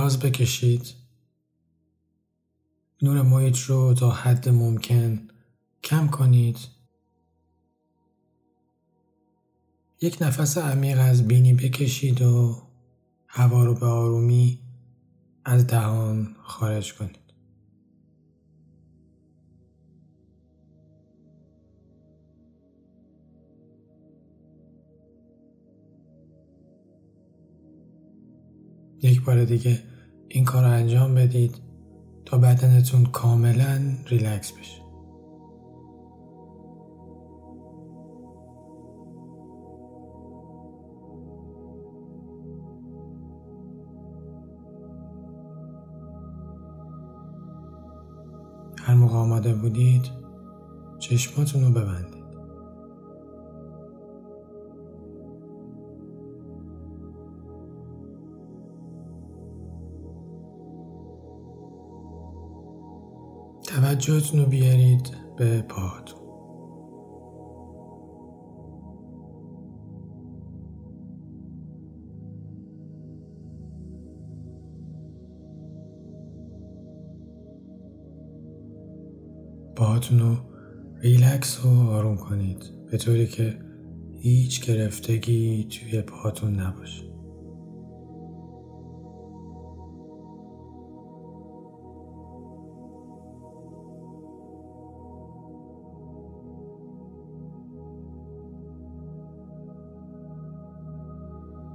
دراز بکشید. نور محیط رو تا حد ممکن کم کنید. یک نفس عمیق از بینی بکشید و هوا رو به آرومی از دهان خارج کنید. یک بار دیگه این کار رو انجام بدید تا بدنتون کاملا ریلکس بشه. هر موقع آماده بودید چشماتون رو ببندید. توجهتون رو بیارید به پاهاتون پاهاتون رو ریلکس و آروم کنید. به طوری که هیچ گرفتگی توی پاهاتون نباشه.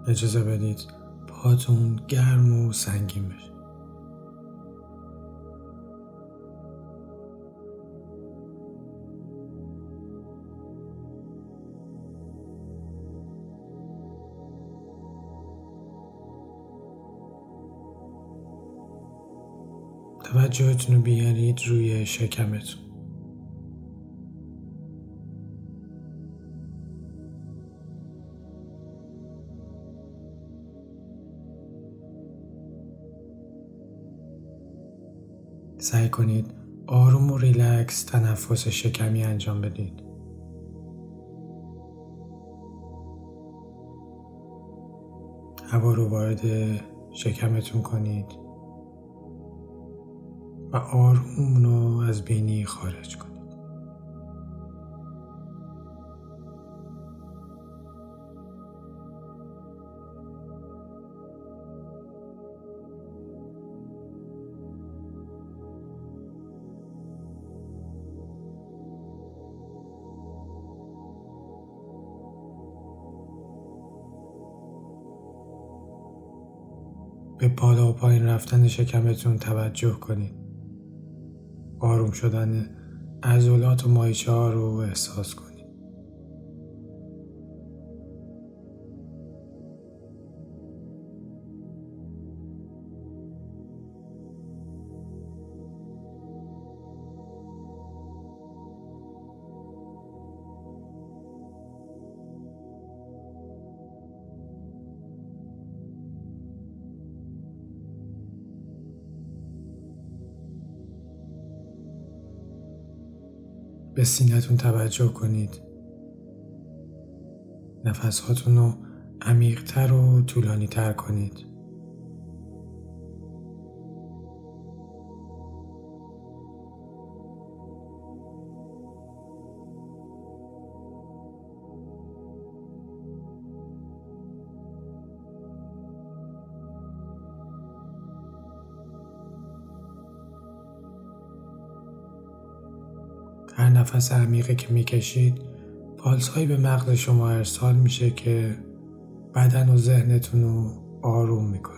اجازه بدید پاتون گرم و سنگین بشه. توجهتون رو بیارید روی شکمتون. سعی کنید آروم و ریلکس تنفس شکمی انجام بدید. هوا رو وارد شکمتون کنید و آروم رو از بینی خارج کنید. به بالا و پایین رفتن شکمتون توجه کنید. آروم شدن عضلات و مایچه ها رو احساس کنید. به سینتون توجه کنید. نفس هاتون رو عمیقتر و طولانی تر کنید. هر نفس عمیقی که می‌کشید پالس هایی به مغز شما ارسال میشه که بدن و ذهنتون رو آروم می‌کنه.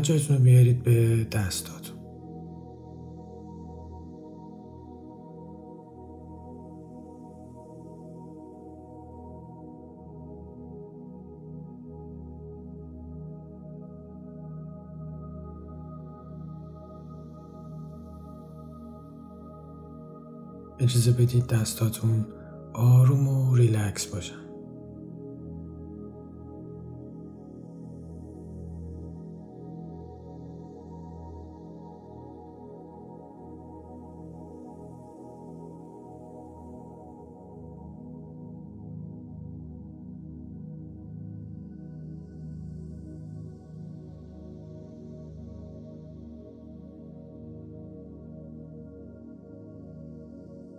توجهتون رو بیارید به دستاتون اجازه بدید دستاتون آروم و ریلکس باشن.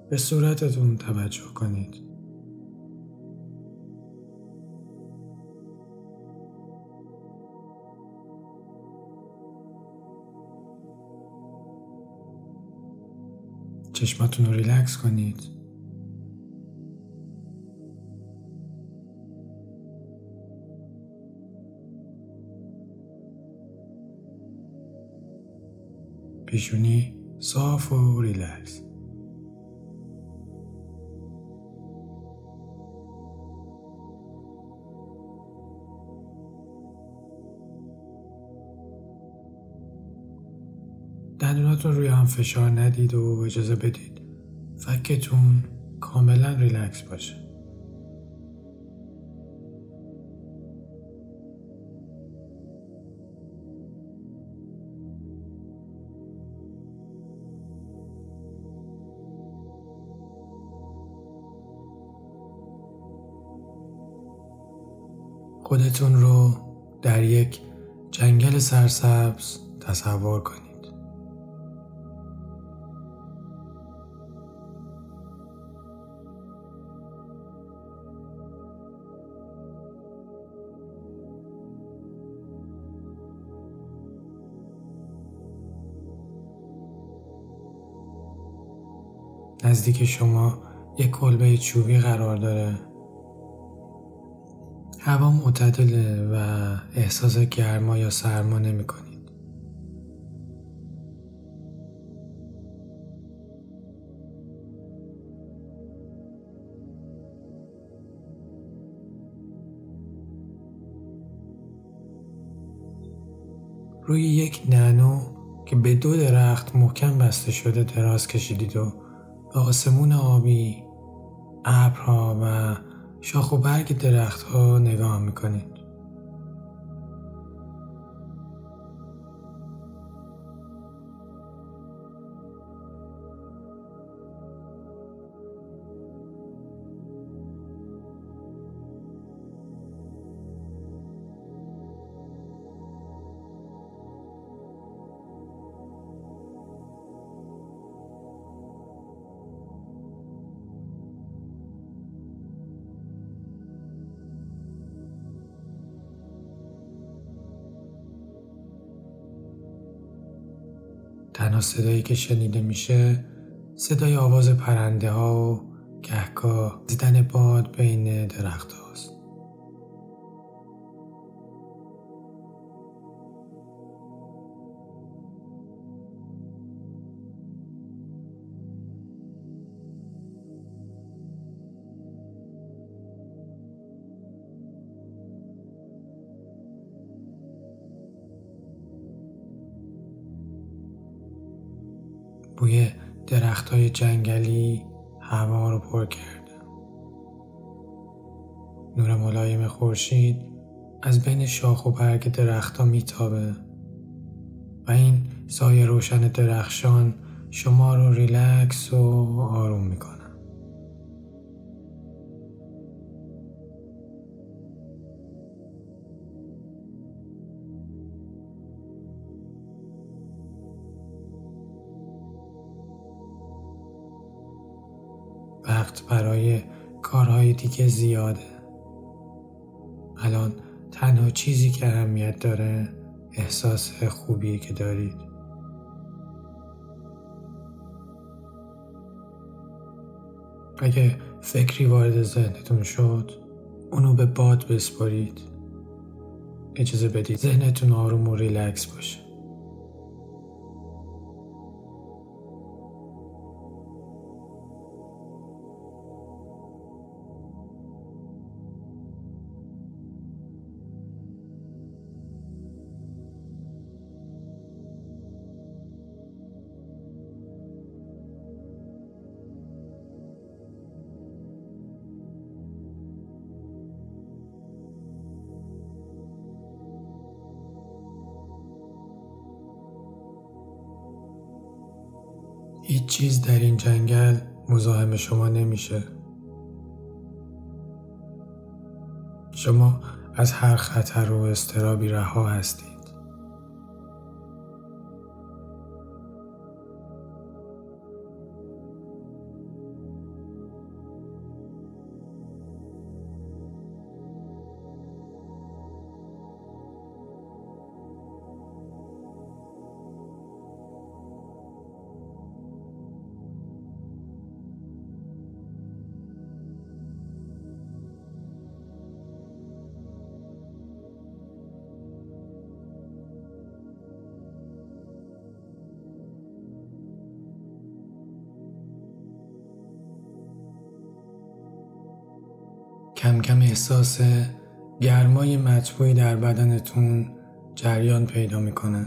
به صورتتون توجه کنید. چشماتون رو ریلکس کنید. پیشونی صاف و ریلکس. دندوناتون روی هم فشار ندید و اجازه بدید فکتون کاملا ریلکس باشه. خودتون رو در یک جنگل سرسبز تصور کنید. نزدیک شما یک کلبه چوبی قرار داره هوا معتدله و احساس گرما یا سرما نمی کنید. روی یک نانو که به دو درخت محکم بسته شده دراز کشیدید و آسمون آبی ابرها و شاخ و برگ درختها نگاه می‌کنید. تنها صدایی که شنیده میشه صدای آواز پرنده ها و گهگاه زیدن باد بین درخت هاست. بوی درخت های جنگلی هوا رو پر کرده نور ملایم خورشید از بین شاخ و برگ درختها میتابه و این سایه روشن درخشان شما رو ریلکس و آروم می‌کنه. برای کارهای دیگه زیاده. الان تنها چیزی که اهمیت داره احساس خوبیه که دارید. اگه فکری وارد ذهنتون شد اونو به باد بسپارید اجازه بدید ذهنتون آروم و ریلکس باشه. چیز در این جنگل مزاحم شما نمیشه. شما از هر خطر و استرابی رها هستید. کم کم احساس گرمای مطبوعی در بدنتون جریان پیدا می‌کنه.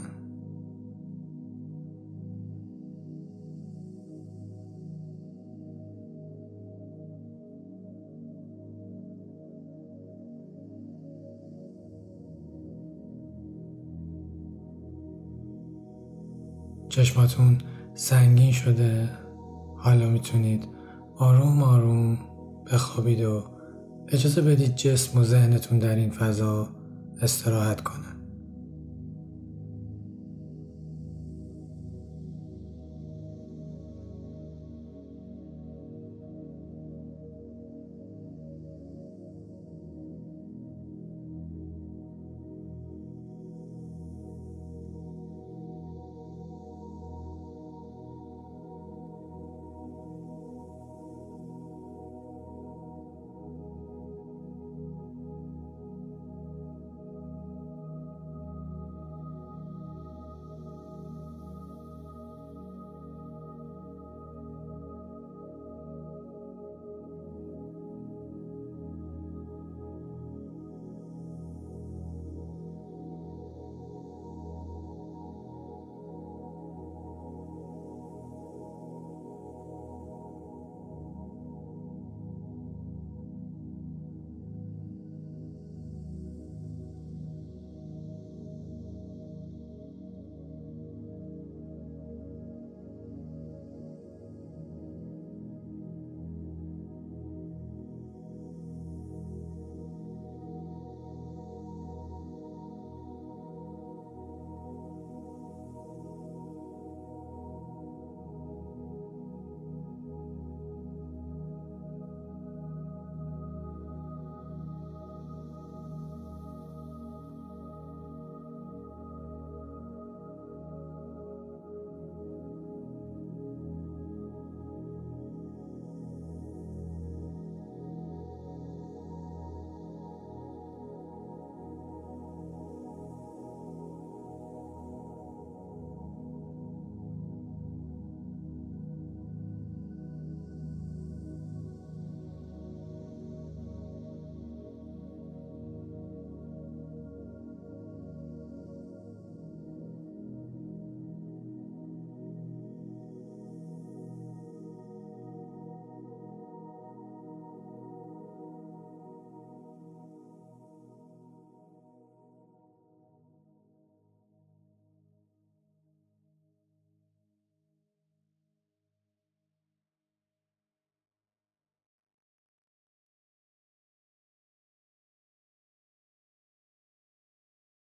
چشماتون سنگین شده. حالا می‌تونید آروم آروم بخوابید و اجازه بدید جسم و ذهنتون در این فضا استراحت کنه